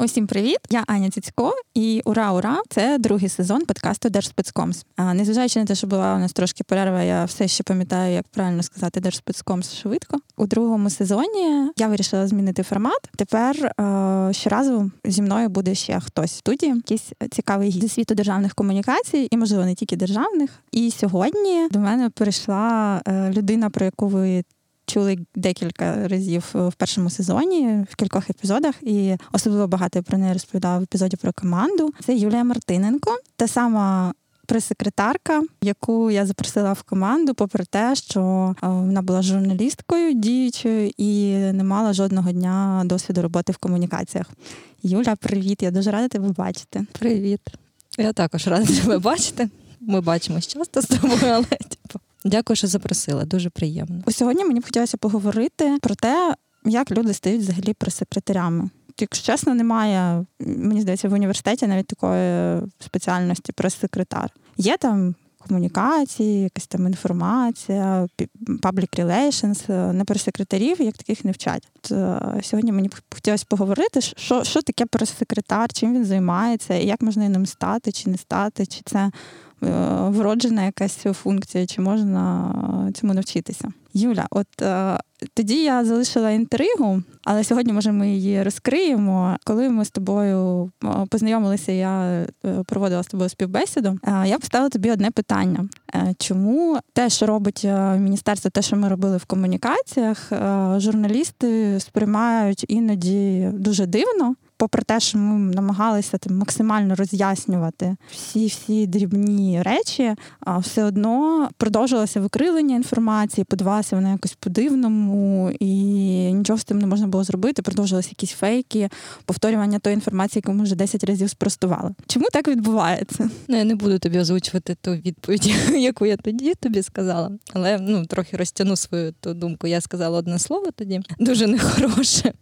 Усім привіт! Я Аня Цицько і ура, ура! Це другий сезон подкасту Держспецкомс. А Незважаючи на те, що була у нас трошки перерва, я все ще пам'ятаю, як правильно сказати Держспецкомс швидко. У другому сезоні я вирішила змінити формат. Тепер щоразу зі мною буде ще хтось в студії, якийсь цікавий зі світу державних комунікацій, і можливо не тільки державних. І сьогодні до мене прийшла е, людина, про яку ви чули декілька разів в першому сезоні, в кількох епізодах, і особливо багато про неї розповідала в епізоді про команду. Це Юлія Мартиненко, та сама. Прес-секретарка, яку я запросила в команду, попри те, що е, вона була журналісткою діючою і не мала жодного дня досвіду роботи в комунікаціях. Юля, привіт! Я дуже рада тебе бачити. Привіт. Я також рада тебе бачити. Ми бачимось часто з тобою, але типу, Дякую, що запросила. Дуже приємно. Сьогодні мені б хотілося поговорити про те, як люди стають взагалі прес-секретарями. Якщо чесно, немає, мені здається, в університеті навіть такої спеціальності прес-секретар. Є там комунікації, якась там інформація, public relations, не прес-секретарів, як таких не вчать. То сьогодні мені б хотілося поговорити, що що таке прес-секретар, чим він займається, і як можна ним стати чи не стати, чи це Е, вроджена якась функція, чи можна цьому навчитися. Юля, от е, тоді я залишила інтригу, але сьогодні, може, ми її розкриємо. Коли ми з тобою е, познайомилися, я е, проводила з тобою співбесіду. Я поставила тобі одне питання: чому те, що робить міністерство, те, що ми робили в комунікаціях, журналісти сприймають іноді дуже дивно? Попри те, що ми намагалися там максимально роз'яснювати всі всі дрібні речі, а все одно продовжилося викривлення інформації, подавалося вона якось по-дивному, і нічого з тим не можна було зробити. Продовжилися якісь фейки, повторювання тої інформації, яку ми вже 10 разів спростували. Чому так відбувається? Ну, я не буду тобі озвучувати ту відповідь, яку я тоді тобі сказала, але ну трохи розтягну свою ту думку. Я сказала одне слово тоді, дуже нехороше.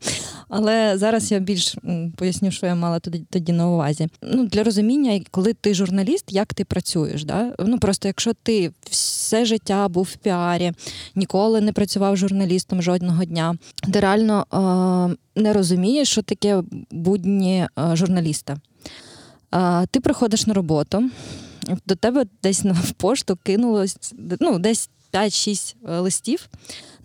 Але зараз я більш поясню, що я мала тоді тоді на увазі. Ну для розуміння, коли ти журналіст, як ти працюєш. Да? Ну просто якщо ти все життя був в піарі, ніколи не працював журналістом жодного дня, ти реально е- не розумієш, що таке будні е- журналіста. Е- ти приходиш на роботу. До тебе десь на пошту кинулось ну, десь 5-6 е, листів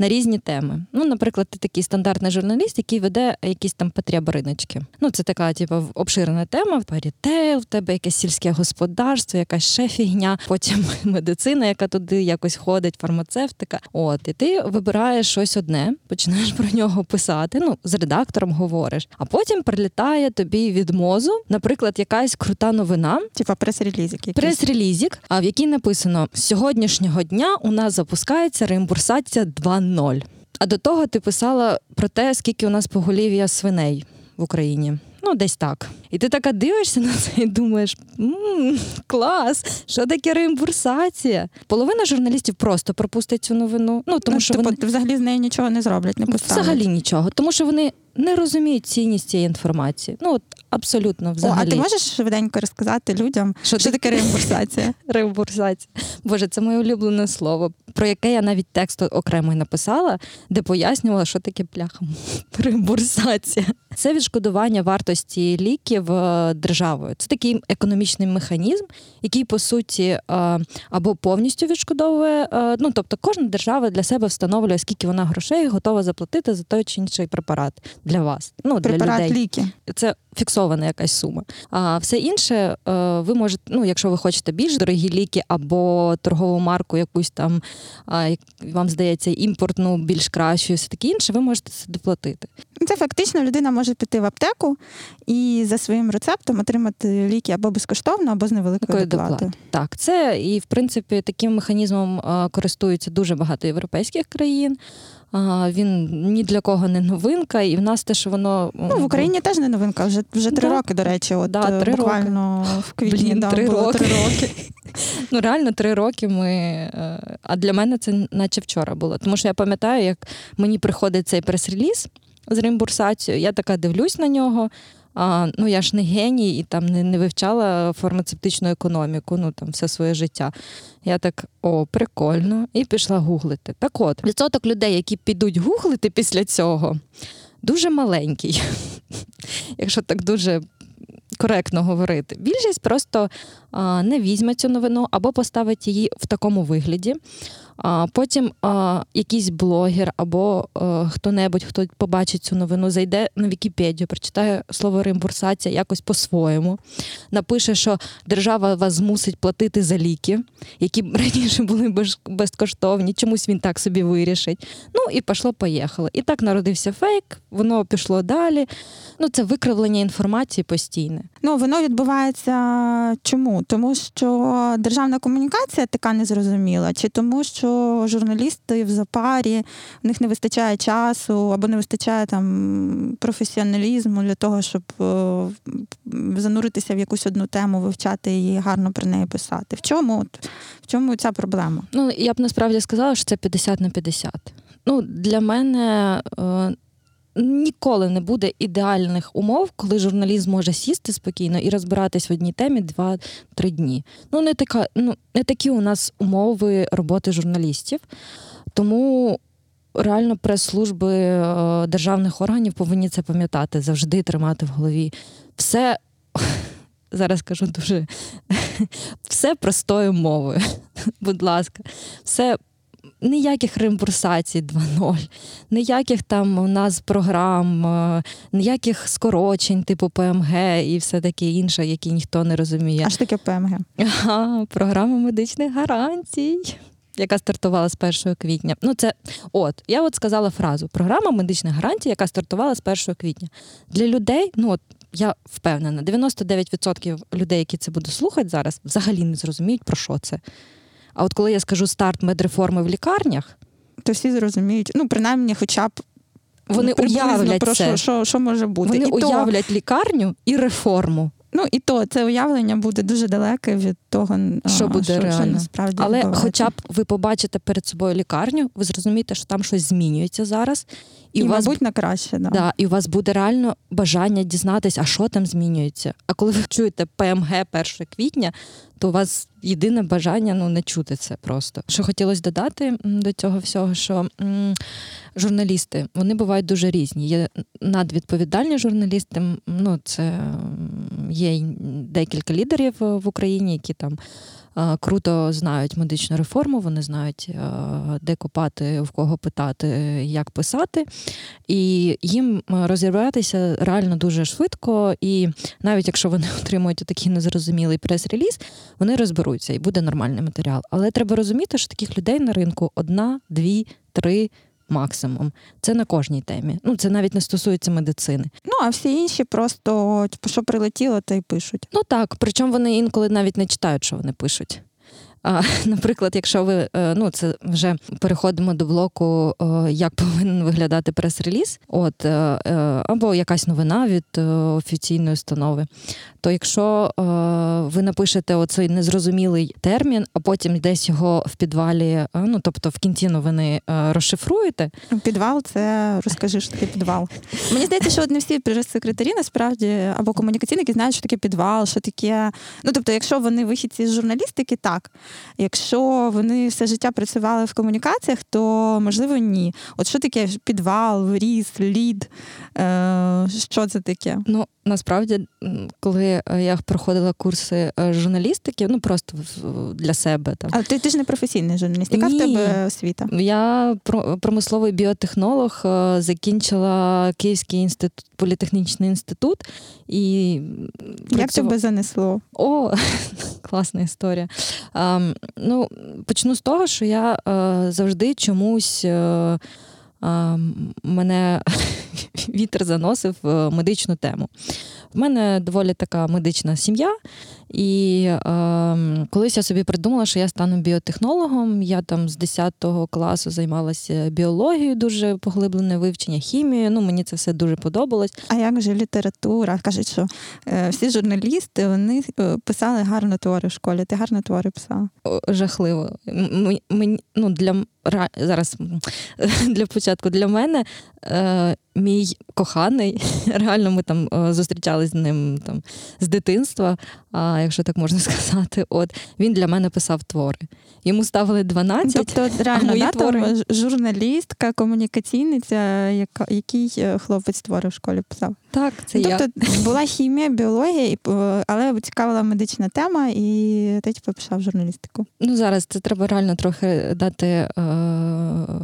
на різні теми. Ну, наприклад, ти такий стандартний журналіст, який веде якісь там риночки. Ну, це така, типу, обширна тема. Рітейл, в тебе якесь сільське господарство, якась ще фігня, потім медицина, яка туди якось ходить, фармацевтика. От, і ти вибираєш щось одне, починаєш про нього писати. Ну, з редактором говориш, а потім прилітає тобі від мозу, наприклад, якась крута новина, типа прес-релізик. Прес-релізик, а в якій написано: з сьогоднішнього дня у нас запускається реімбурсація 2.0. А до того ти писала про те, скільки у нас поголів'я свиней в Україні. Ну, десь так. І ти така дивишся на це і думаєш: М-м, клас, що таке реімбурсація? Половина журналістів просто пропустить цю новину. Ну тому ну, що типу, вони... взагалі з нею нічого не зроблять, не поставлять. Взагалі нічого, тому що вони не розуміють цінність цієї інформації. Ну от абсолютно взагалі. О, А ти можеш швиденько розказати людям, що, що таке реімбурсація? Реімбурсація. Боже, це моє улюблене слово, про яке я навіть текст окремо написала, де пояснювала, що таке пляха. Реімбурсація. Це відшкодування вартості ліків е, державою. Це такий економічний механізм, який по суті е, або повністю відшкодовує. Е, ну тобто, кожна держава для себе встановлює, скільки вона грошей готова заплатити за той чи інший препарат для вас. Ну препарат для людей. ліки. Це фіксована якась сума. А все інше, ви можете, ну якщо ви хочете більш дорогі ліки або торгову марку, якусь там як вам здається імпортну, більш кращу, все таке інше, ви можете це доплатити. Це фактично людина може піти в аптеку і за своїм рецептом отримати ліки або безкоштовно, або з невеликою доплатою. Так, це і в принципі таким механізмом користуються дуже багато європейських країн. Він ні для кого не новинка, і в нас те, що воно ну в Україні теж не новинка. Вже вже три да. роки, до речі, от да, три буквально роки. в квітні Блін, да, три було роки. три роки. Ну реально три роки ми. Е, а для мене це наче вчора було. Тому що я пам'ятаю, як мені приходить цей прес-реліз з реімбурсацією, я така дивлюсь на нього. А, Ну я ж не геній і там не не вивчала фармацевтичну економіку, ну там все своє життя. Я так о, прикольно, і пішла гуглити. Так от, відсоток людей, які підуть гуглити після цього, дуже маленький, якщо так дуже коректно говорити. Більшість просто а, не візьме цю новину або поставить її в такому вигляді. А Потім а, якийсь блогер або а, хто-небудь, хто побачить цю новину, зайде на Вікіпедію, прочитає слово реімбурсація якось по-своєму, напише, що держава вас змусить платити за ліки, які раніше були безкоштовні, чомусь він так собі вирішить. Ну і пішло, поїхало. І так народився фейк, воно пішло далі. Ну, це викривлення інформації постійне. Ну, воно відбувається чому? Тому що державна комунікація така незрозуміла, чи тому, що журналісти в запарі, в них не вистачає часу або не вистачає там професіоналізму для того, щоб зануритися в якусь одну тему, вивчати її, гарно про неї писати. В чому в чому ця проблема? Ну я б насправді сказала, що це 50 на 50. Ну, Для мене. Ніколи не буде ідеальних умов, коли журналіст може сісти спокійно і розбиратись в одній темі 2-3 дні. Ну, не така, ну не такі у нас умови роботи журналістів. Тому реально прес-служби е, державних органів повинні це пам'ятати, завжди тримати в голові. Все зараз кажу дуже все простою мовою. Будь ласка, все ніяких реімбурсацій 2.0, ніяких там у нас програм, е, ніяких скорочень, типу ПМГ і все таке інше, які ніхто не розуміє. А що таке ПМГ? Ага, Програма медичних гарантій. Яка стартувала з 1 квітня. Ну, це от, я от сказала фразу: програма медичних гарантій, яка стартувала з 1 квітня. Для людей, ну от я впевнена, 99% людей, які це будуть слухати зараз, взагалі не зрозуміють, про що це. А от коли я скажу старт медреформи в лікарнях, то всі зрозуміють, ну принаймні, хоча б вони уявлять про це. що, що що, може бути. Вони і уявлять то... лікарню і реформу. Ну і то це уявлення буде дуже далеке від того, що буде що, реально. Що насправді Але відбувається. хоча б ви побачите перед собою лікарню, ви зрозумієте, що там щось змінюється зараз, і, і у вас мабуть на краще. Да. Да, І у вас буде реально бажання дізнатися, а що там змінюється. А коли ви чуєте ПМГ 1 квітня, то у вас єдине бажання ну не чути це просто. Що хотілося додати до цього всього, що м, журналісти вони бувають дуже різні. Є надвідповідальні журналісти. Ну це є декілька лідерів в Україні, які там круто знають медичну реформу, вони знають, де копати, в кого питати, як писати. І їм розібратися реально дуже швидко. І навіть якщо вони отримують такий незрозумілий прес-реліз, вони розберуться і буде нормальний матеріал. Але треба розуміти, що таких людей на ринку одна, дві, три максимум. Це на кожній темі. Ну це навіть не стосується медицини. Ну а всі інші просто типу, що прилетіло, та й пишуть. Ну так, причому вони інколи навіть не читають, що вони пишуть. Наприклад, якщо ви е, ну це вже переходимо до блоку, е, як повинен виглядати прес-реліз, от е, або якась новина від офіційної установи, то якщо ви напишете оцей незрозумілий термін, а потім десь його в підвалі, ну тобто в кінці новини розшифруєте. Підвал це розкажи, що таке підвал. Мені здається, що не всі прес-секретарі насправді або комунікаційники знають, що таке підвал, що таке. Ну тобто, якщо вони вихідці з журналістики, так. Якщо вони все життя працювали в комунікаціях, то можливо ні. От що таке підвал, вріз, лід? Е, Що це таке? Ну насправді, коли е, я проходила курси е, журналістики, ну просто для себе там. А ти ти ж не професійний журналіст, яка ні. в тебе освіта? Я промисловий біотехнолог, е, закінчила Київський інститут, політехнічний інститут і як тебе занесло? О, класна історія. А, Ну, Почну з того, що я а, завжди чомусь. А, мене вітер заносив в медичну тему. У мене доволі така медична сім'я, і е, колись я собі придумала, що я стану біотехнологом. Я там з 10 класу займалася біологією, дуже поглиблене вивчення, хімією. Ну, мені це все дуже подобалось. А як же література? Кажуть, що е, всі журналісти вони е, писали гарно твори в школі. Ти гарно твори писала? Жахливо. М- м- ну, Для зараз для початку для мене е, мій коханий, реально ми там е, зустрічалися з ним там з дитинства, а якщо так можна сказати, от він для мене писав твори. Йому ставили 12, Тобто реально а мої да, твори... там журналістка, комунікаційниця, яка, який е, хлопець твори в школі писав. Так, це ну, я. Тобто була хімія, біологія, але цікавила медична тема, і ти типу, писав журналістику. Ну зараз це треба реально трохи дати е-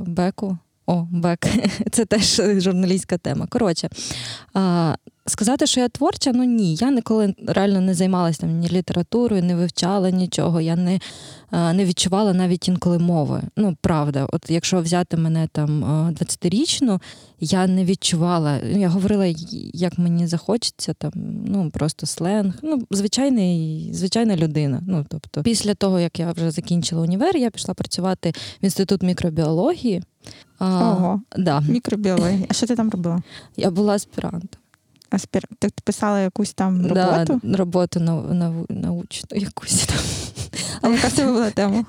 беку. О, бек, це теж журналістська тема. Коротше, а, сказати, що я творча, ну ні. Я ніколи реально не займалася там ні літературою, не вивчала нічого. Я не не відчувала навіть інколи мови. Ну, правда, от якщо взяти мене там 20-річну, я не відчувала. Я говорила, як мені захочеться, там ну просто сленг. Ну, звичайний, звичайна людина. Ну, тобто, після того, як я вже закінчила універ, я пішла працювати в інститут мікробіології. Ого, да. Мікробіологія. А що ти там робила? Я була аспірантом. Аспір... Ти писала якусь там роботу? Да, Роботу на, на, научну якусь там. А яка це була тема?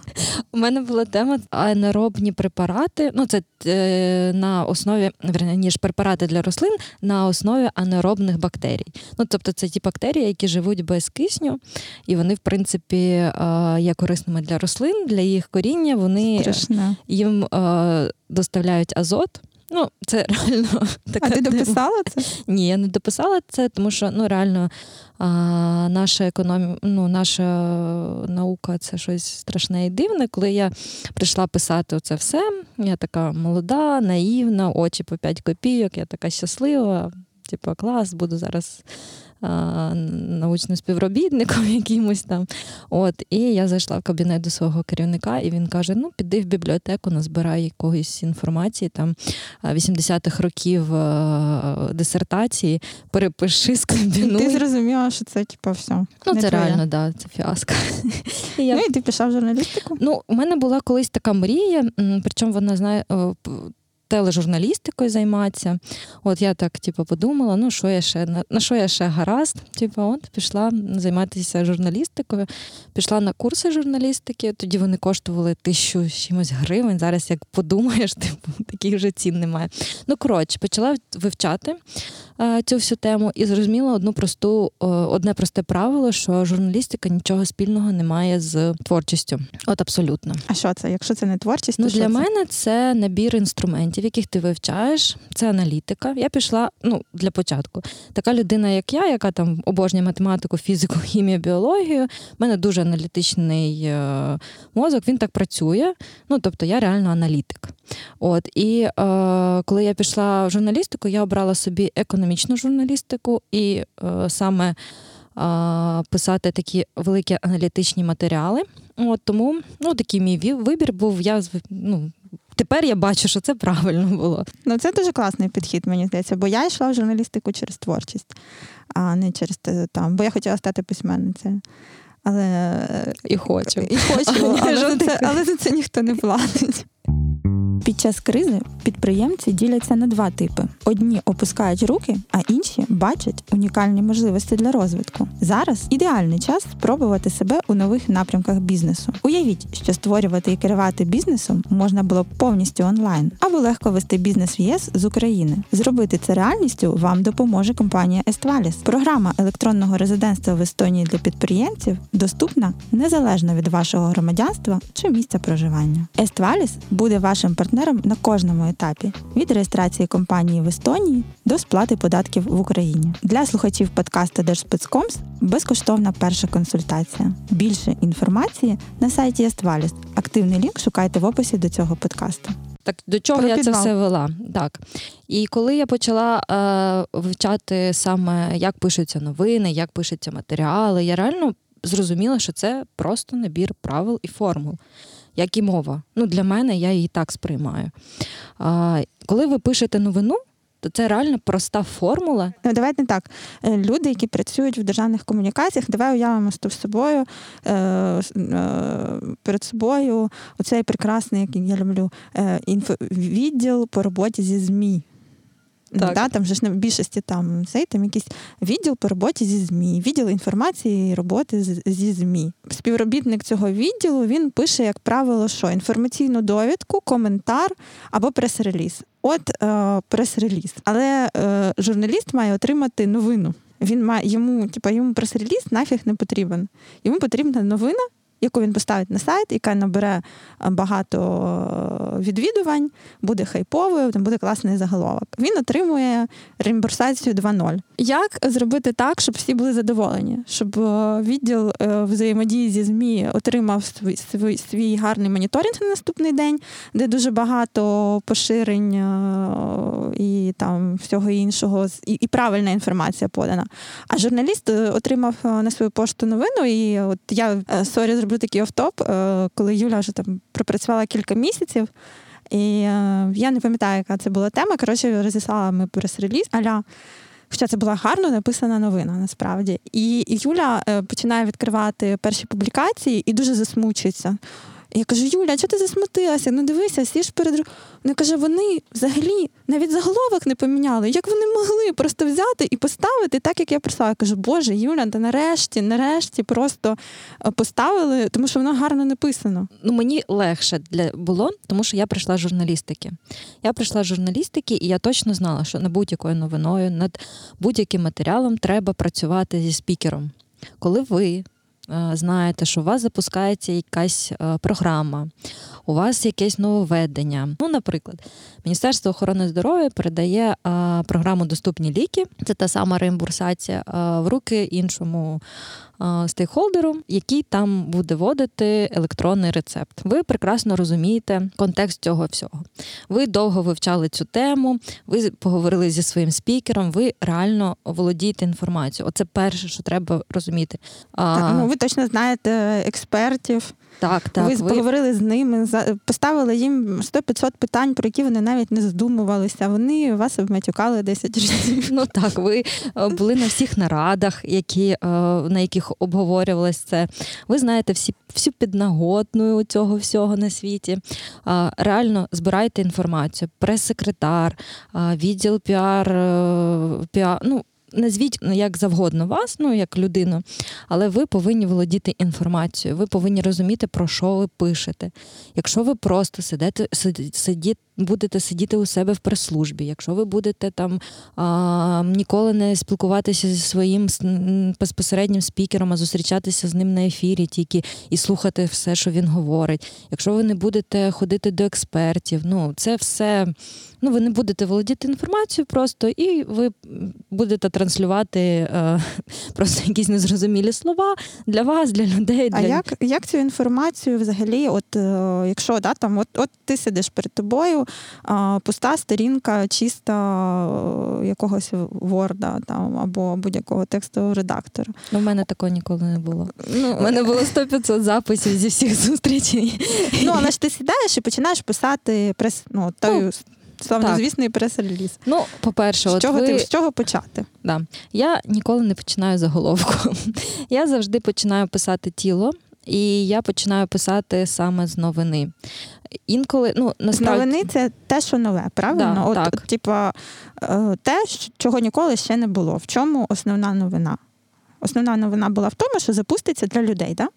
У мене була тема аеробні препарати. Ну, це е, на основі ніж препарати для рослин на основі анаеробних бактерій. Ну, тобто, це ті бактерії, які живуть без кисню, і вони, в принципі, е, є корисними для рослин, для їх коріння. Вони Страшне. їм е, доставляють азот. Ну, це реально така. А ти дописала це? Ні, я не дописала це, тому що ну реально а, наша економіка, ну, наша наука це щось страшне і дивне. Коли я прийшла писати це все, я така молода, наївна, очі по 5 копійок, я така щаслива. Типу, клас, буду зараз научним співробітником якимось там. От, І я зайшла в кабінет до свого керівника, і він каже: ну, піди в бібліотеку, назбирай якоїсь інформації, там 80-х років дисертації, перепиши, скомбінуй. Ти зрозуміла, що це типу, все. Ну, не це твоє. реально, да, це фіаско. І я... Ну, і ти пішла в журналістику? Ну, у мене була колись така мрія, причому вона знає тележурналістикою займатися. От я так, типу, подумала, ну що я ще на, що я ще гаразд? Типу, от пішла займатися журналістикою, пішла на курси журналістики. Тоді вони коштували тисячу чимось гривень. Зараз як подумаєш, типу, таких вже цін немає. Ну коротше, почала вивчати цю всю тему і зрозуміла одну просту, е, одне просте правило, що журналістика нічого спільного не має з творчістю. От абсолютно. А що це? Якщо це не творчість, то ну для що мене це набір інструментів яких ти вивчаєш, це аналітика. Я пішла ну, для початку. Така людина, як я, яка там обожнює математику, фізику, хімію, біологію. У мене дуже аналітичний е, мозок, він так працює. Ну, тобто я реально аналітик. От І е, коли я пішла в журналістику, я обрала собі економічну журналістику і е, саме. Писати такі великі аналітичні матеріали. От Тому ну, такий мій вибір був. Я ну, Тепер я бачу, що це правильно було. Ну це дуже класний підхід, мені здається, бо я йшла в журналістику через творчість, а не через там, бо я хотіла стати письменницею. Але і хочу. І хочу, але, за це, але за це ніхто не платить. Під час кризи підприємці діляться на два типи: одні опускають руки, а інші бачать унікальні можливості для розвитку. Зараз ідеальний час спробувати себе у нових напрямках бізнесу. Уявіть, що створювати і керувати бізнесом можна було б повністю онлайн, або легко вести бізнес в ЄС з України. Зробити це реальністю вам допоможе компанія Естваліс. Програма електронного резидентства в Естонії для підприємців доступна незалежно від вашого громадянства чи місця проживання. Естваліс буде вашим партнером на кожному етапі від реєстрації компанії в Естонії до сплати податків в Україні. Для слухачів подкасту Держспецкомс безкоштовна перша консультація. Більше інформації на сайті Естваліс. Активний лінк шукайте в описі до цього подкасту. Так до чого Про я підвал. це все вела? Так. І коли я почала е, вивчати саме, як пишуться новини, як пишуться матеріали, я реально зрозуміла, що це просто набір правил і формул як і мова. Ну, Для мене я її так сприймаю. А, Коли ви пишете новину, то це реально проста формула. Ну, давайте так. Е, люди, які працюють в державних комунікаціях, давай уявимо з собою е, е, перед собою оцей прекрасний, який я люблю, інфовідділ по роботі зі ЗМІ. Так. Да, там же ж на більшості там цей там якийсь відділ по роботі зі ЗМІ, відділ інформації і роботи зі ЗМІ. Співробітник цього відділу він пише, як правило, що інформаційну довідку, коментар або прес-реліз. От е, прес-реліз. Але е, журналіст має отримати новину. Він має йому, типа, йому прес-реліз нафіг не потрібен. Йому потрібна новина, яку він поставить на сайт, яка набере е, багато е, відвідувань, буде хайповою, там буде класний заголовок. Він отримує реімбурсацію 2.0. Як зробити так, щоб всі були задоволені, щоб е, відділ взаємодії зі ЗМІ отримав свій, свій, свій гарний моніторинг на наступний день, де дуже багато поширень і там всього іншого, і, і правильна інформація подана. А журналіст отримав на свою пошту новину, і от я sorry зроблю такий офтоп, е, коли Юля вже там пропрацювала кілька місяців. І е, я не пам'ятаю, яка це була тема. Коротше, розіслала ми прес-реліз аля. Хоча це була гарно написана новина, насправді. І Юля е, починає відкривати перші публікації і дуже засмучується. Я кажу, Юля, чого ти засмутилася? Ну дивися, всі ж перед. Вона каже, вони взагалі навіть заголовок не поміняли. Як вони могли просто взяти і поставити так, як я прислала? Я кажу, Боже, Юля, та нарешті, нарешті просто е, поставили, тому що воно гарно написано. Ну, мені легше для було, тому що я прийшла з журналістики. Я прийшла з журналістики, і я точно знала, що над будь-якою новиною, над будь-яким матеріалом треба працювати зі спікером. Коли ви знаєте, що у вас запускається якась е, програма, у вас якесь нововведення. Ну, наприклад, Міністерство охорони здоров'я передає е, програму Доступні ліки, це та сама реімбурсація, е, в руки іншому е, стейкхолдеру, який там буде вводити електронний рецепт. Ви прекрасно розумієте контекст цього всього. Ви довго вивчали цю тему, ви поговорили зі своїм спікером, ви реально володієте інформацією. Оце перше, що треба розуміти. А, Так, ну, ви точно знаєте експертів. Так, так, ви, поговорили з ними, поставили їм 100-500 питань, про які вони навіть не задумувалися. Вони вас обматюкали 10 разів. Ну так, ви е, були на всіх нарадах, які, е, на яких обговорювалось це. Ви знаєте всі, всю піднаготну цього всього на світі. Реально збирайте інформацію. Прес-секретар, відділ піар, е, піар ну, назвіть ну, як завгодно вас, ну як людину, але ви повинні володіти інформацією, ви повинні розуміти, про що ви пишете. Якщо ви просто сидите, сиді, сиді, будете сидіти у себе в прес-службі, якщо ви будете там а, ніколи не спілкуватися зі своїм безпосереднім спікером, а зустрічатися з ним на ефірі тільки і слухати все, що він говорить. Якщо ви не будете ходити до експертів, ну це все. Ну, ви не будете володіти інформацією просто, і ви будете транслювати е, просто якісь незрозумілі слова для вас, для людей. Для... А як, як цю інформацію взагалі, от е, якщо да, там, от, от ти сидиш перед тобою, пуста сторінка, чиста е, якогось Word там, або будь-якого текстового редактора. Ну, в мене такого ніколи не було. Ну, У мене було 100-500 записів зі всіх зустрічей. ну, але ж ти сідаєш і починаєш писати прес, ну, той славнозвісний прес-реліз. Ну, по-перше, З от чого, ви... ти, з чого почати? Да. Я ніколи не починаю заголовку. Я завжди починаю писати тіло, і я починаю писати саме з новини. Інколи, ну, насправді, новини це те, що нове, правильно? Да, от, так. от, типа, е, те, чого ніколи ще не було. В чому основна новина? Основна новина була в тому, що запуститься для людей. Да?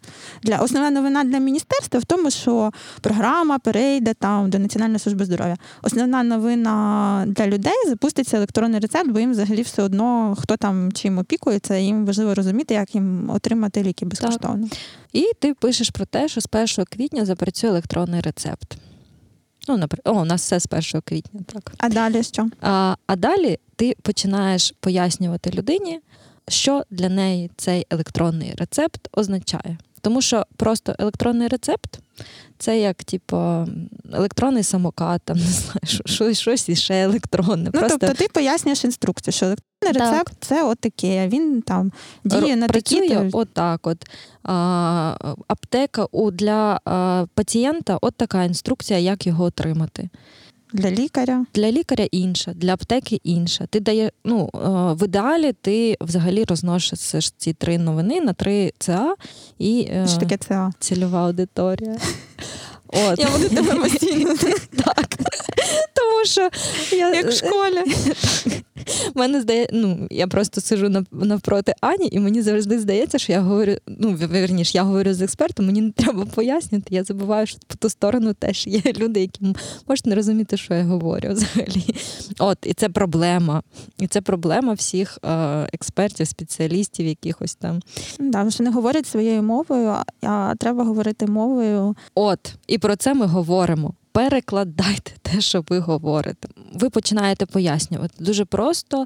Для, основна новина для міністерства в тому, що програма перейде там до Національної служби здоров'я. Основна новина для людей запуститься електронний рецепт, бо їм взагалі все одно, хто там чим опікується, їм важливо розуміти, як їм отримати ліки безкоштовно. І ти пишеш про те, що з 1 квітня запрацює електронний рецепт. Ну, наприклад, о, у нас все з 1 квітня, так. А далі що? А, а далі ти починаєш пояснювати людині, що для неї цей електронний рецепт означає. Тому що просто електронний рецепт це як, типу, електронний самокат, там не знаю, що- що, щось іще електронне. Ну, просто тобто ти пояснюєш інструкцію, що електронний Так. рецепт це отаке, він там діє на такі. працює отак. От. А, аптека у, для а, пацієнта от така інструкція, як його отримати. Для лікаря. Для лікаря інша, для аптеки інша. Ти дає, ну, е, в ідеалі ти взагалі розносиш ці три новини на три ЦА і е, Що таке ЦА? цільова аудиторія. От. Я буду тебе постійно. Так. Тому що я Як в школі. Мене здає, ну я просто сижу навпроти Ані, і мені завжди здається, що я говорю. Ну верніш, я говорю з експертом, мені не треба пояснювати. Я забуваю, що по ту сторону теж є люди, які можуть не розуміти, що я говорю взагалі. От, і це проблема. І це проблема всіх е, експертів, спеціалістів, якихось там. Да, що не говорять своєю мовою, а треба говорити мовою. От, і про це ми говоримо перекладайте те, що ви говорите. Ви починаєте пояснювати. Дуже просто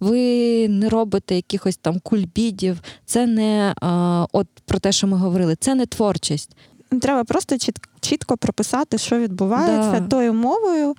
ви не робите якихось там кульбідів. Це не а, от про те, що ми говорили, це не творчість. Треба просто чітко прописати, що відбувається да. тою мовою,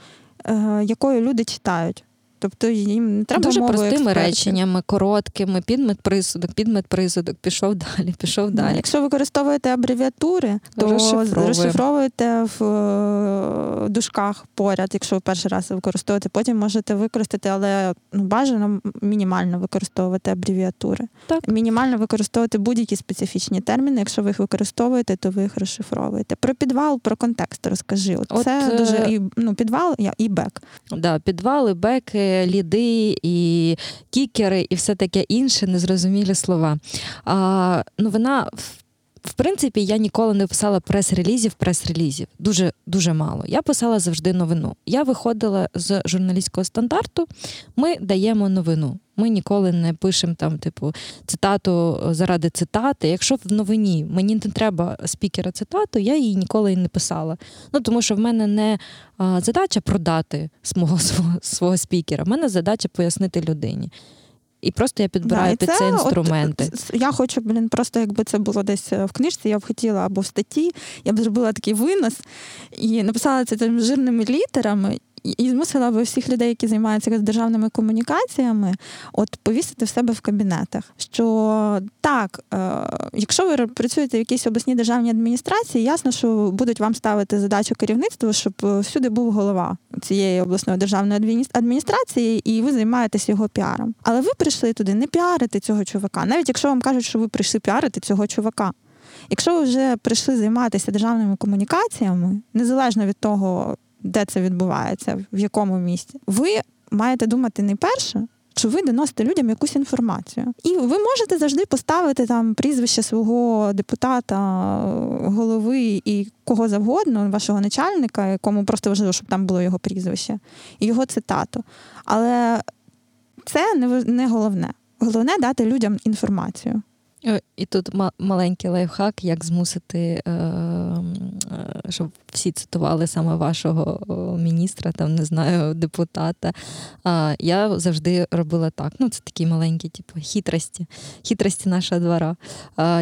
е, якою люди читають. Тобто їм не треба дуже мовою простими експертів. реченнями, короткими, підмет присудок, підмет присудок, пішов далі, пішов далі. Якщо використовуєте абревіатури, то розшифровуєте в е, дужках поряд, якщо ви перший раз використовуєте, потім можете використати, але ну, бажано мінімально використовувати абревіатури. Так. Мінімально використовувати будь-які специфічні терміни. Якщо ви їх використовуєте, то ви їх розшифровуєте. Про підвал, про контекст розкажи. От, От Це е... дуже ну, підвал і бек. Да, підвал і беки ліди, і кікери, і все таке інше незрозумілі слова. А, вона в принципі, я ніколи не писала прес-релізів, прес-релізів. Дуже дуже мало. Я писала завжди новину. Я виходила з журналістського стандарту. Ми даємо новину. Ми ніколи не пишемо там, типу, цитату заради цитати. Якщо в новині мені не треба спікера цитату, я її ніколи і не писала. Ну тому що в мене не задача продати свого, свого свого спікера, в мене задача пояснити людині. І просто я підбираю да, під це, це інструменти. От, я хочу, блін, просто якби це було десь в книжці, я б хотіла або в статті, я б зробила такий винос і написала це там жирними літерами і змусила би всіх людей, які займаються державними комунікаціями, от повісити в себе в кабінетах. Що так, е, якщо ви працюєте в якійсь обласній державній адміністрації, ясно, що будуть вам ставити задачу керівництва, щоб е, всюди був голова цієї обласної державної адміністрації, і ви займаєтесь його піаром. Але ви прийшли туди не піарити цього чувака, навіть якщо вам кажуть, що ви прийшли піарити цього чувака. Якщо ви вже прийшли займатися державними комунікаціями, незалежно від того, де це відбувається, в якому місці, ви маєте думати не перше. Що ви доносите людям якусь інформацію. І ви можете завжди поставити там прізвище свого депутата, голови і кого завгодно, вашого начальника, якому просто важливо, щоб там було його прізвище, і його цитату. Але це не головне. Головне дати людям інформацію. Е, і тут маленький лайфхак, як змусити, е, е, щоб всі цитували саме вашого міністра, там не знаю, депутата. Я завжди робила так. Ну, це такі маленькі, типу, хитрості, хитрості нашого двора.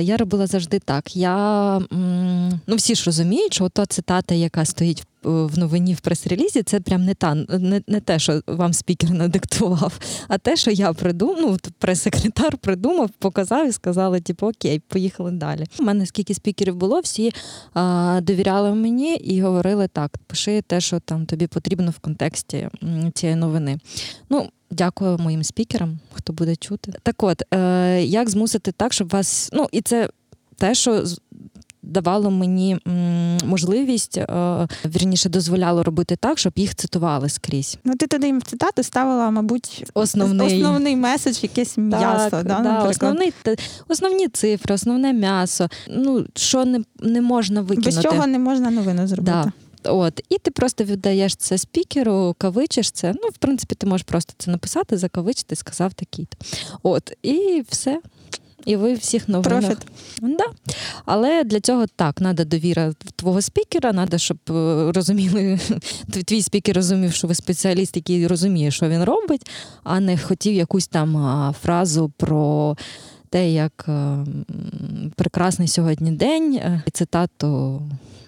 Я робила завжди так. Я, ну, Всі ж розуміють, що та цитата, яка стоїть в в новині в прес-релізі, це прям не та не, не те, що вам спікер надиктував, а те, що я придумав, ну, прес-секретар придумав, показав і сказали, типу, окей, поїхали далі. У мене скільки спікерів було, всі а, довіряли мені і говорили так: пиши те, що там тобі потрібно в контексті цієї новини. Ну, Дякую моїм спікерам, хто буде чути. Так от, е, як змусити так, щоб вас. Ну, і це те, що давало мені можливість, е, вірніше дозволяло робити так, щоб їх цитували скрізь. Ну ти туди їм в цитату ставила, мабуть, основний основний меседж, якесь м'ясо. Так, да, да, основний, Основні цифри, основне м'ясо. Ну що не не можна викинути. Без чого не можна новину зробити. Да. От, і ти просто віддаєш це спікеру, кавичиш це. Ну, в принципі, ти можеш просто це написати, закавичити, сказав такий. От, і все і ви всіх новинах. Профіт. Да. Але для цього так, треба довіра твого спікера, треба, щоб е, розуміли, твій спікер розумів, що ви спеціаліст, який розуміє, що він робить, а не хотів якусь там фразу про те, як е, прекрасний сьогодні день, е, цитату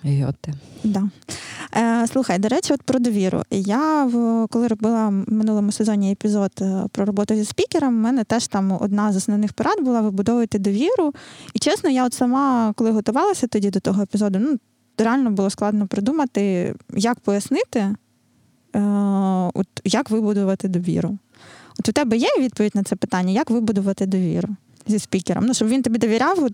Гьоте. Да. Е, Слухай, до речі, от про довіру. Я в коли робила в минулому сезоні епізод е, про роботу зі спікером, в мене теж там одна з основних порад була вибудовувати довіру. І чесно, я от сама, коли готувалася тоді до того епізоду, ну реально було складно придумати, як пояснити, е, от як вибудувати довіру. От у тебе є відповідь на це питання, як вибудувати довіру? Зі спікером. Ну, щоб він тобі довіряв,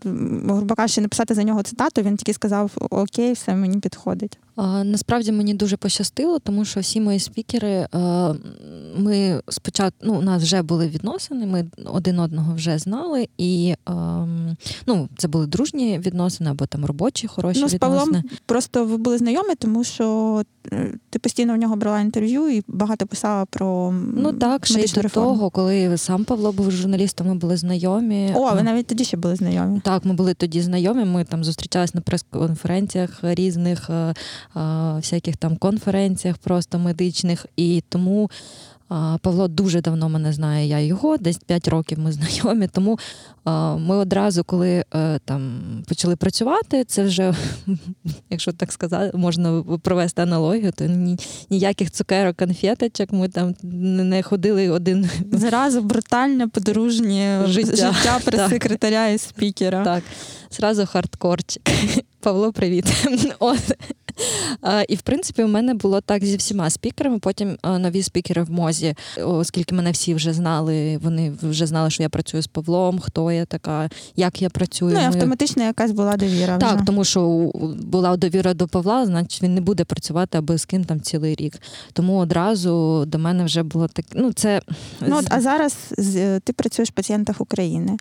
грубо кажучи, написати за нього цитату, він тільки сказав: Окей, все мені підходить. Насправді мені дуже пощастило, тому що всі мої спікери, ми спочатку ну, у нас вже були відносини, ми один одного вже знали, і ну, це були дружні відносини або там робочі, хороші ну, з Павлом відносини. Просто ви були знайомі, тому що е, ти постійно в нього брала інтерв'ю і багато писала про ну так, ще й до реформу. того, коли сам Павло був журналістом, ми були знайомі. О, ви навіть тоді ще були знайомі. Так, ми були тоді знайомі. Ми там зустрічалися на прес-конференціях різних всяких там конференціях, просто медичних, і тому. Павло дуже давно мене знає, я його, десь 5 років ми знайомі. Тому ми одразу, коли е, там почали працювати, це вже, якщо так сказати, можна провести аналогію, то ніяких цукерок, конфеточок, ми там не ходили один. Зразу брутальне подружнє життя, життя прес-секретаря і спікера. Так, зразу хардкорчик. Павло, привіт. От. І в принципі, у мене було так зі всіма спікерами. Потім нові спікери в мозі, оскільки мене всі вже знали, вони вже знали, що я працюю з Павлом, хто я така, як я працюю. Ну і автоматично якась була довіра. Так, вже. тому що була довіра до Павла, значить він не буде працювати аби з ким там цілий рік. Тому одразу до мене вже було так. Ну, це... Ну, от, А зараз ти працюєш в пацієнтах України,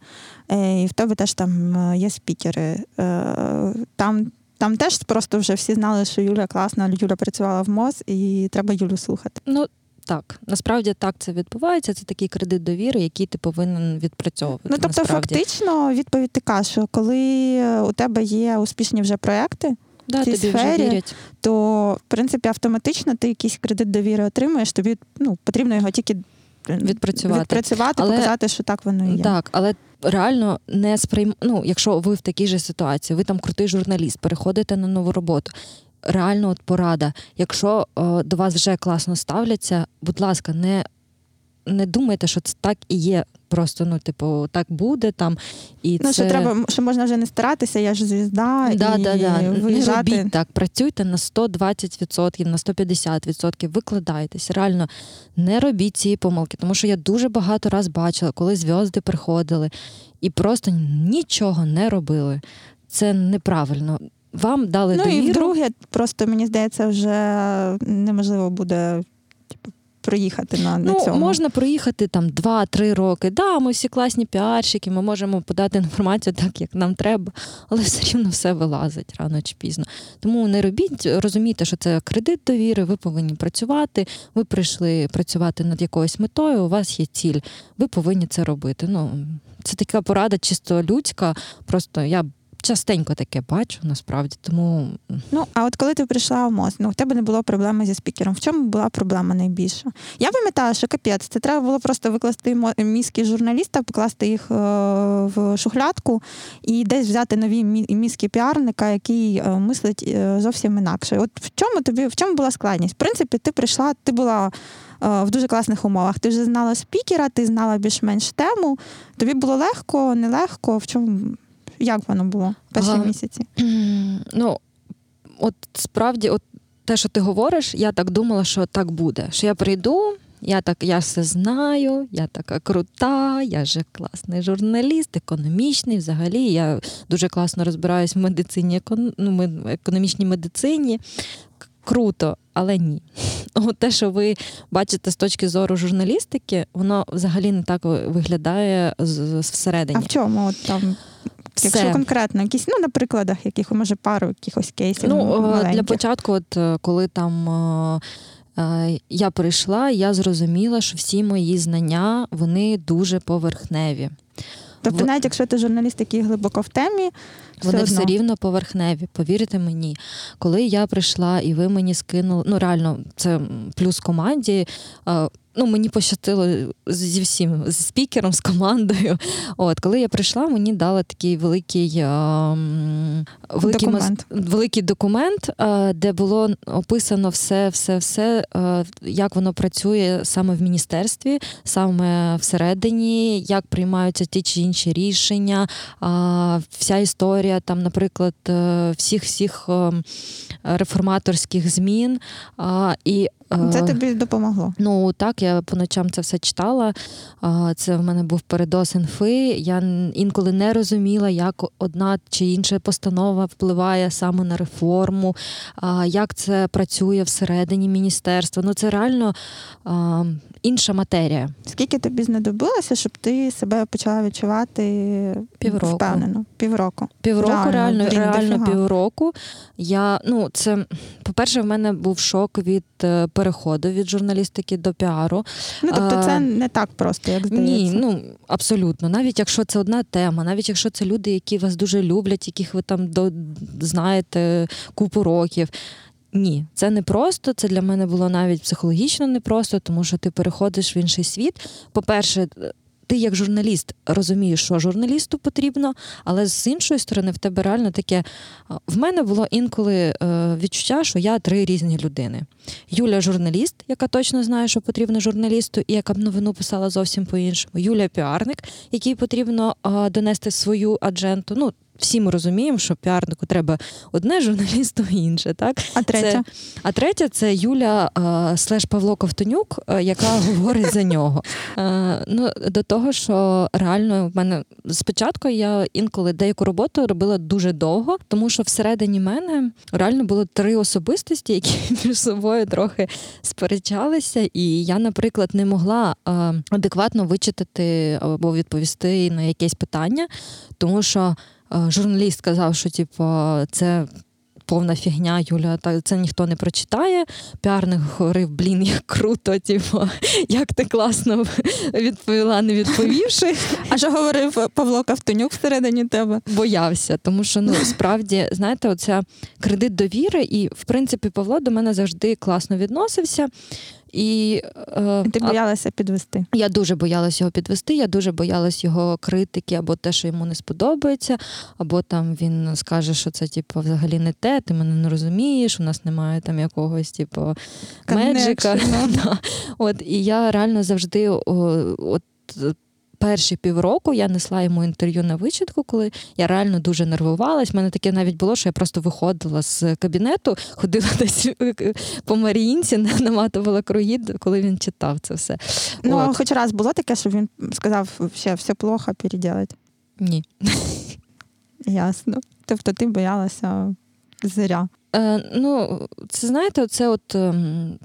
е, і в тебе теж там е, є спікери. Е, там там теж просто вже всі знали, що Юля класна, Юля працювала в МОЗ, і треба Юлю слухати. Ну так, насправді так це відбувається. Це такий кредит довіри, який ти повинен відпрацьовувати. Ну тобто, насправді. фактично, відповідь така, що коли у тебе є успішні вже проекти. Да, в цій тобі сфері, вже вірять. то в принципі автоматично ти якийсь кредит довіри отримуєш. Тобі ну потрібно його тільки відпрацювати, відпрацювати але, показати, що так воно і є. Так, але реально не сприйм... ну, якщо ви в такій же ситуації, ви там крутий журналіст, переходите на нову роботу. Реально, от порада. Якщо о, до вас вже класно ставляться, будь ласка, не не думайте, що це так і є. Просто ну, типу, так буде там. І Ну, це... що треба, що можна вже не старатися, я ж звізда. Да, і да, да. виїжджати. Не робіть так, працюйте на 120%, на 150%, викладайтесь. Реально не робіть цієї помилки, тому що я дуже багато раз бачила, коли зв'язки приходили і просто нічого не робили. Це неправильно. Вам дали ну, довіру. і вдруге, просто мені здається, вже неможливо буде проїхати на на ну, цьому. можна проїхати там 2-3 роки. Да, ми всі класні піарщики, ми можемо подати інформацію так, як нам треба, але все рівно все вилазить рано чи пізно. Тому не робіть, розумійте, що це кредит довіри, ви повинні працювати. Ви прийшли працювати над якоюсь метою. У вас є ціль, ви повинні це робити. Ну це така порада, чисто людська. Просто я частенько таке бачу, насправді. Тому ну а от коли ти прийшла в МОЗ, ну в тебе не було проблеми зі спікером. В чому була проблема найбільша? Я пам'ятаю, що капець, це треба було просто викласти мізки журналіста, покласти їх е, в шухлядку і десь взяти нові мізки піарника, який е, мислить е, зовсім інакше. От в чому тобі в чому була складність? В принципі, ти прийшла, ти була. В дуже класних умовах. Ти вже знала спікера, ти знала більш-менш тему. Тобі було легко, нелегко. В чому як воно було перші ага. місяці? Ну, от справді, от те, що ти говориш, я так думала, що так буде. Що я прийду, я так я все знаю, я така крута, я же класний журналіст, економічний. Взагалі, я дуже класно розбираюсь в медицині, ну, економічній медицині. Круто, але ні. От Те, що ви бачите з точки зору журналістики, воно взагалі не так виглядає всередині. А в чому от там все. Якщо конкретно, якісь, ну, на прикладах, яких, може, пару якихось кейсів. Ну, маленьких. Для початку, от е, коли там. Е, е, я прийшла, я зрозуміла, що всі мої знання вони дуже поверхневі. Тобто, навіть якщо ти журналіст, який глибоко в темі, все вони одно. все рівно поверхневі. Повірте мені, коли я прийшла і ви мені скинули, ну реально, це плюс команді ну, мені пощастило зі всім, з спікером, з командою. От, Коли я прийшла, мені дали такий великий а, великий, документ. Мас, великий документ, а, де було описано все, все, все, а, як воно працює саме в міністерстві, саме всередині, як приймаються ті чи інші рішення, вся історія, там, наприклад, е, всіх всіх ем, реформаторських змін. І Це тобі допомогло? Ну так, я по ночам це все читала. Це в мене був передос інфи. Я інколи не розуміла, як одна чи інша постанова впливає саме на реформу, як це працює всередині міністерства. Ну це реально інша матерія. Скільки тобі знадобилося, щоб ти себе почала відчувати півроку. впевнено? Півроку. Півроку, реально, реально, реально півроку. Я, ну, це, по-перше, в мене був шок від е, переходу від журналістики до піару. Ну, тобто, це не так просто, як здається. Ні, ну абсолютно. Навіть якщо це одна тема, навіть якщо це люди, які вас дуже люблять, яких ви там до знаєте купу років. Ні, це не просто. Це для мене було навіть психологічно непросто, тому що ти переходиш в інший світ. По-перше, ти як журналіст розумієш, що журналісту потрібно, але з іншої сторони, в тебе реально таке. В мене було інколи е, відчуття, що я три різні людини. Юля журналіст, яка точно знає, що потрібно журналісту, і яка б новину писала зовсім по-іншому. Юля піарник, якій потрібно донести свою адженту. Ну, всі ми розуміємо, що піарнику треба одне, журналісту інше. Так? А третя це, а третя це Юля е, Слеш Павло Ковтонюк, е, яка говорить за нього. Е, ну, До того, що реально в мене спочатку я інколи деяку роботу робила дуже довго, тому що всередині мене реально було три особистості, які між собою трохи сперечалися. І я, наприклад, не могла адекватно вичитати або відповісти на якесь питання, тому що. Е, журналіст сказав, що типу, це. Повна фігня, Юля, так це ніхто не прочитає. Піарник говорив, блін, як круто, типу, як ти класно відповіла, не відповівши. А що говорив Павло Кавтонюк всередині тебе? Боявся, тому що ну справді, знаєте, оця кредит довіри, і в принципі Павло до мене завжди класно відносився. І е, ти боялася підвести? Я дуже боялася його підвести. Я дуже боялась його критики, або те, що йому не сподобається, або там він скаже, що це типу, взагалі не те, ти мене не розумієш. У нас немає там якогось, типу, меджика. От і я реально завжди от перші півроку я несла йому інтерв'ю на вичитку, коли я реально дуже нервувалась. У мене таке навіть було, що я просто виходила з кабінету, ходила десь по Маріїнці, наматувала круги, коли він читав це все. Ну, От. хоч раз було таке, що він сказав, все, все плохо, переділити? Ні. Ясно. Тобто ти боялася зря. Е, Ну, це знаєте, це от. Ем,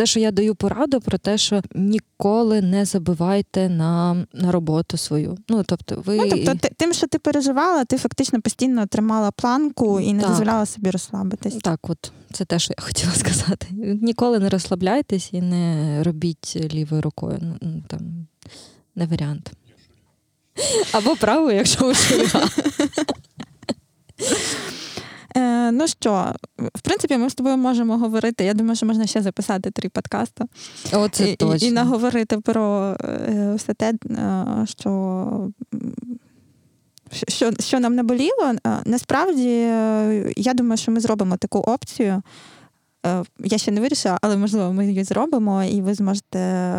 те, що я даю пораду про те, що ніколи не забивайте на на роботу свою. Ну тобто, ви ну, тобто, тим, що ти переживала, ти фактично постійно тримала планку і не так. дозволяла собі розслабитись. Так, от це те, що я хотіла сказати. Ніколи не розслабляйтесь і не робіть лівою рукою. Ну, ну там не варіант. Або правою, якщо ви швидка. Е, Ну що, в принципі, ми з тобою можемо говорити. Я думаю, що можна ще записати три подкасти О, це і, точно. і наговорити про е, все те, е, що. Що що нам наболіло, е, насправді я думаю, що ми зробимо таку опцію. Я ще не вирішила, але можливо ми її зробимо, і ви зможете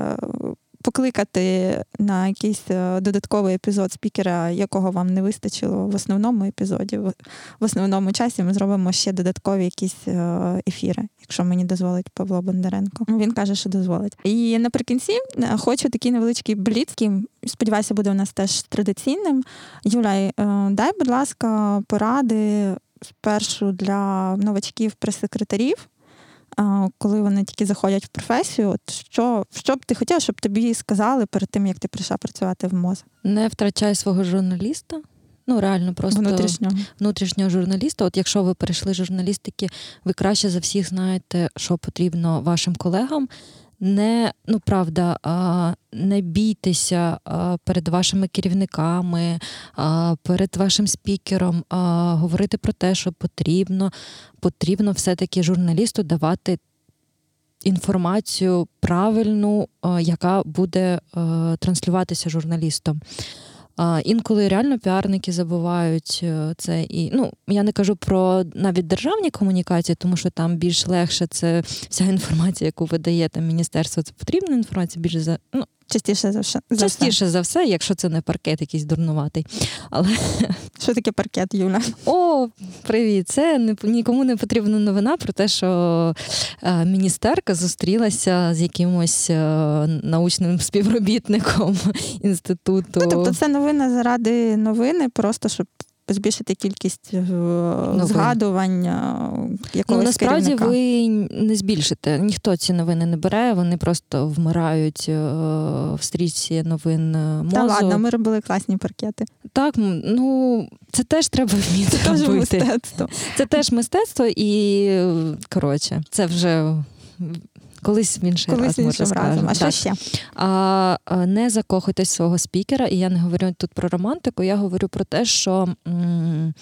покликати на якийсь е, додатковий епізод спікера, якого вам не вистачило в основному епізоді. В основному часі ми зробимо ще додаткові якісь е, ефіри, якщо мені дозволить Павло Бондаренко. Він каже, що дозволить. І наприкінці е, хочу такий невеличкий бліцький, сподіваюся, буде у нас теж традиційним. Юля, дай, будь ласка, поради спершу для новачків прес-секретарів коли вони тільки заходять в професію, от що що б ти хотіла, щоб тобі сказали перед тим, як ти прийшла працювати в МОЗ? Не втрачай свого журналіста. Ну, реально, просто внутрішнього внутрішнього журналіста. От якщо ви перейшли журналістики, ви краще за всіх знаєте, що потрібно вашим колегам не ну правда, не бійтеся перед вашими керівниками, перед вашим спікером, говорити про те, що потрібно, потрібно все-таки журналісту давати. Інформацію правильну, яка буде транслюватися журналістом. Інколи реально піарники забувають е, це. І ну я не кажу про навіть державні комунікації, тому що там більш легше це вся інформація, яку видає там міністерство. Це потрібна інформація, більш за ну Частіше за все. Частіше за все, якщо це не паркет якийсь дурнуватий. Але що таке паркет, Юля? О, привіт! Це не нікому не потрібна новина про те, що е, міністерка зустрілася з якимось е, научним співробітником інституту. Ну, тобто це новина заради новини, просто щоб збільшити кількість е, Новин. згадувань якогось Ну, насправді керівника. ви не збільшите. Ніхто ці новини не бере, вони просто вмирають е, в стрічці новин е, мозу. Та ладно, ми робили класні паркети. Так, ну це теж треба вміти це робити. мистецтво. Це теж мистецтво, і коротше, це вже Колись в інший Колись раз іншим разом. А що ще? А, Не закохуйтесь свого спікера, і я не говорю тут про романтику, я говорю про те, що м-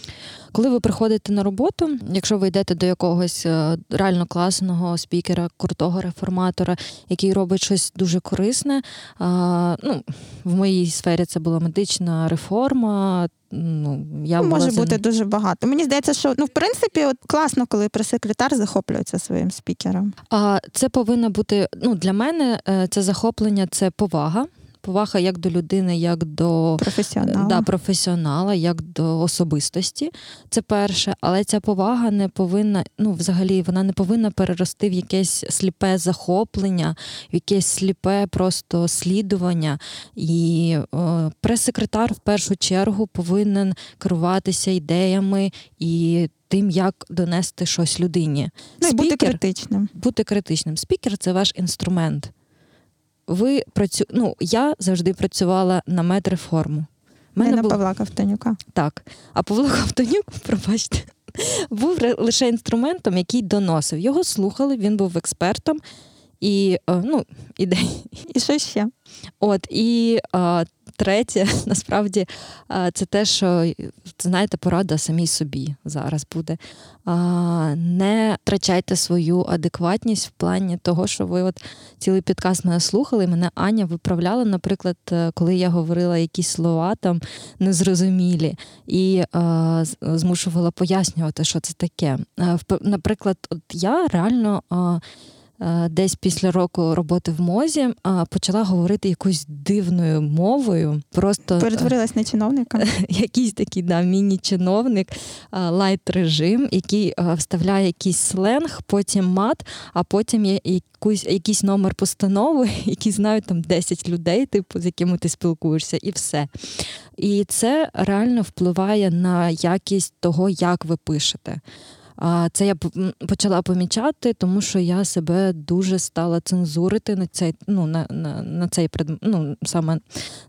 коли ви приходите на роботу, якщо ви йдете до якогось е, реально класного спікера, крутого реформатора, який робить щось дуже корисне. А, ну, В моїй сфері це була медична реформа. Ну, я ну, Може бути дуже багато. Мені здається, що ну, в принципі, от класно, коли прес-секретар захоплюється своїм спікером. А це повинно бути ну, для мене е, це захоплення, це повага повага як до людини, як до професіонала, да, професіонала, як до особистості. Це перше, але ця повага не повинна, ну, взагалі, вона не повинна перерости в якесь сліпе захоплення, в якесь сліпе просто слідування. І о, прес-секретар в першу чергу повинен керуватися ідеями і. Тим, як донести щось людині. Ну, і бути критичним. Бути критичним. Спікер це ваш інструмент ви працю... ну, я завжди працювала на медреформу. Мене Не на Павла Ковтонюка. Так. А Павло Ковтонюк, пробачте, був лише інструментом, який доносив. Його слухали, він був експертом. І е, ну, ідей. І що ще? От, і а, третє, насправді, це те, що знаєте, порада самій собі зараз буде. Не втрачайте свою адекватність в плані того, що ви от цілий підкаст мене слухали, мене Аня виправляла, наприклад, е, коли я говорила якісь слова там незрозумілі, і змушувала пояснювати, що це таке. Наприклад, от я реально. Е, десь після року роботи в МОЗі почала говорити якоюсь дивною мовою. Просто е, перетворилась на чиновника. Якийсь такий да, міні-чиновник, light режим, який вставляє якийсь сленг, потім мат, а потім є якусь, якийсь номер постанови, які знають там 10 людей, типу, з якими ти спілкуєшся, і все. І це реально впливає на якість того, як ви пишете. Це я почала помічати, тому що я себе дуже стала цензурити на цей ну, на, на, на цей предмет, ну, саме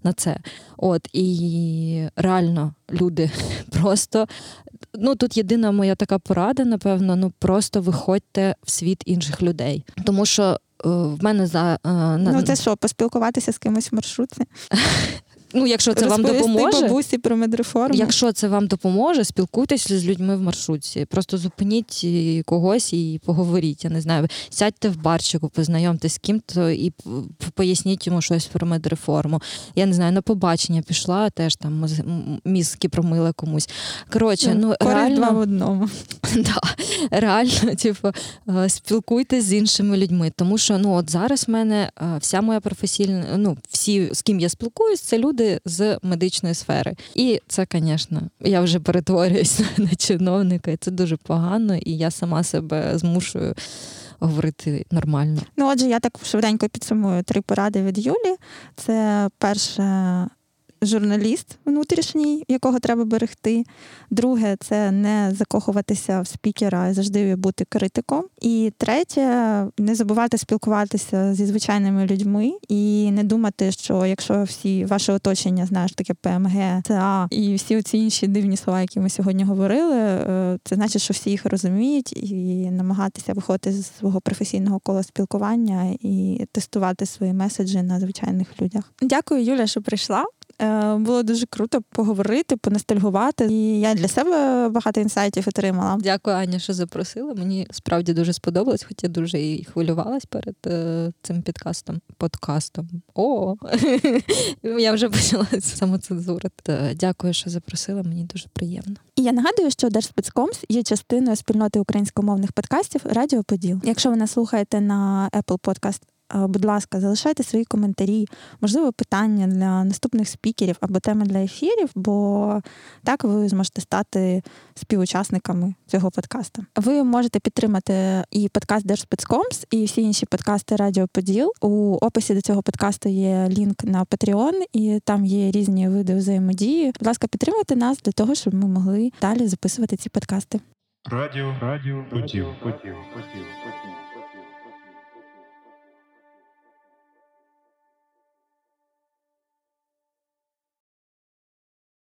на це. От І реально люди просто. Ну тут єдина моя така порада, напевно, ну просто виходьте в світ інших людей. Тому що е, в мене за е, ну це що, поспілкуватися з кимось в маршрутці? Ну, якщо це вам допоможе, бабусі про медреформу. Якщо це вам допоможе, спілкуйтеся з людьми в маршрутці. Просто зупиніть когось і поговоріть. Я не знаю, сядьте в барчику, познайомтесь з ким-то і поясніть йому щось про медреформу. Я не знаю, на побачення пішла, теж там мізки промила комусь. Коротше, ну реально два в одному. Да, Реально, типу, е, спілкуйтесь з іншими людьми. Тому що ну от зараз в мене е, вся моя професійна, ну всі, з ким я спілкуюсь, це люди люди з медичної сфери. І це, звісно, я вже перетворююсь на чиновника, і це дуже погано, і я сама себе змушую. Говорити нормально. Ну, отже, я так швиденько підсумую три поради від Юлі. Це перше журналіст внутрішній, якого треба берегти. Друге це не закохуватися в спікера, а завжди бути критиком. І третє не забувати спілкуватися зі звичайними людьми і не думати, що якщо всі ваше оточення знаєш таке ПМГ, ЦА і всі ці інші дивні слова, які ми сьогодні говорили, е, це значить, що всі їх розуміють, і намагатися виходити з свого професійного кола спілкування і тестувати свої меседжі на звичайних людях. Дякую, Юля, що прийшла. Е, було дуже круто поговорити, понастальгувати. І я для себе багато інсайтів отримала. Дякую, Аня, що запросила. Мені справді дуже сподобалось, хоч я дуже і хвилювалась перед е, цим підкастом. Подкастом. О, я вже почала самоцензурити. Дякую, що запросила. Мені дуже приємно. І я нагадую, що Держспецкомс є частиною спільноти українськомовних подкастів Радіо Поділ. Якщо ви нас слухаєте на Apple Podcast Е, Будь ласка, залишайте свої коментарі, можливо, питання для наступних спікерів або теми для ефірів, бо так ви зможете стати співучасниками цього подкасту. Ви можете підтримати і подкаст Держспецкомс, і всі інші подкасти Радіо Поділ. У описі до цього подкасту є лінк на Patreon, і там є різні види взаємодії. Будь ласка, підтримуйте нас для того, щоб ми могли далі записувати ці подкасти. Радіо, радіо, поділ, поділ, поділ, поділ.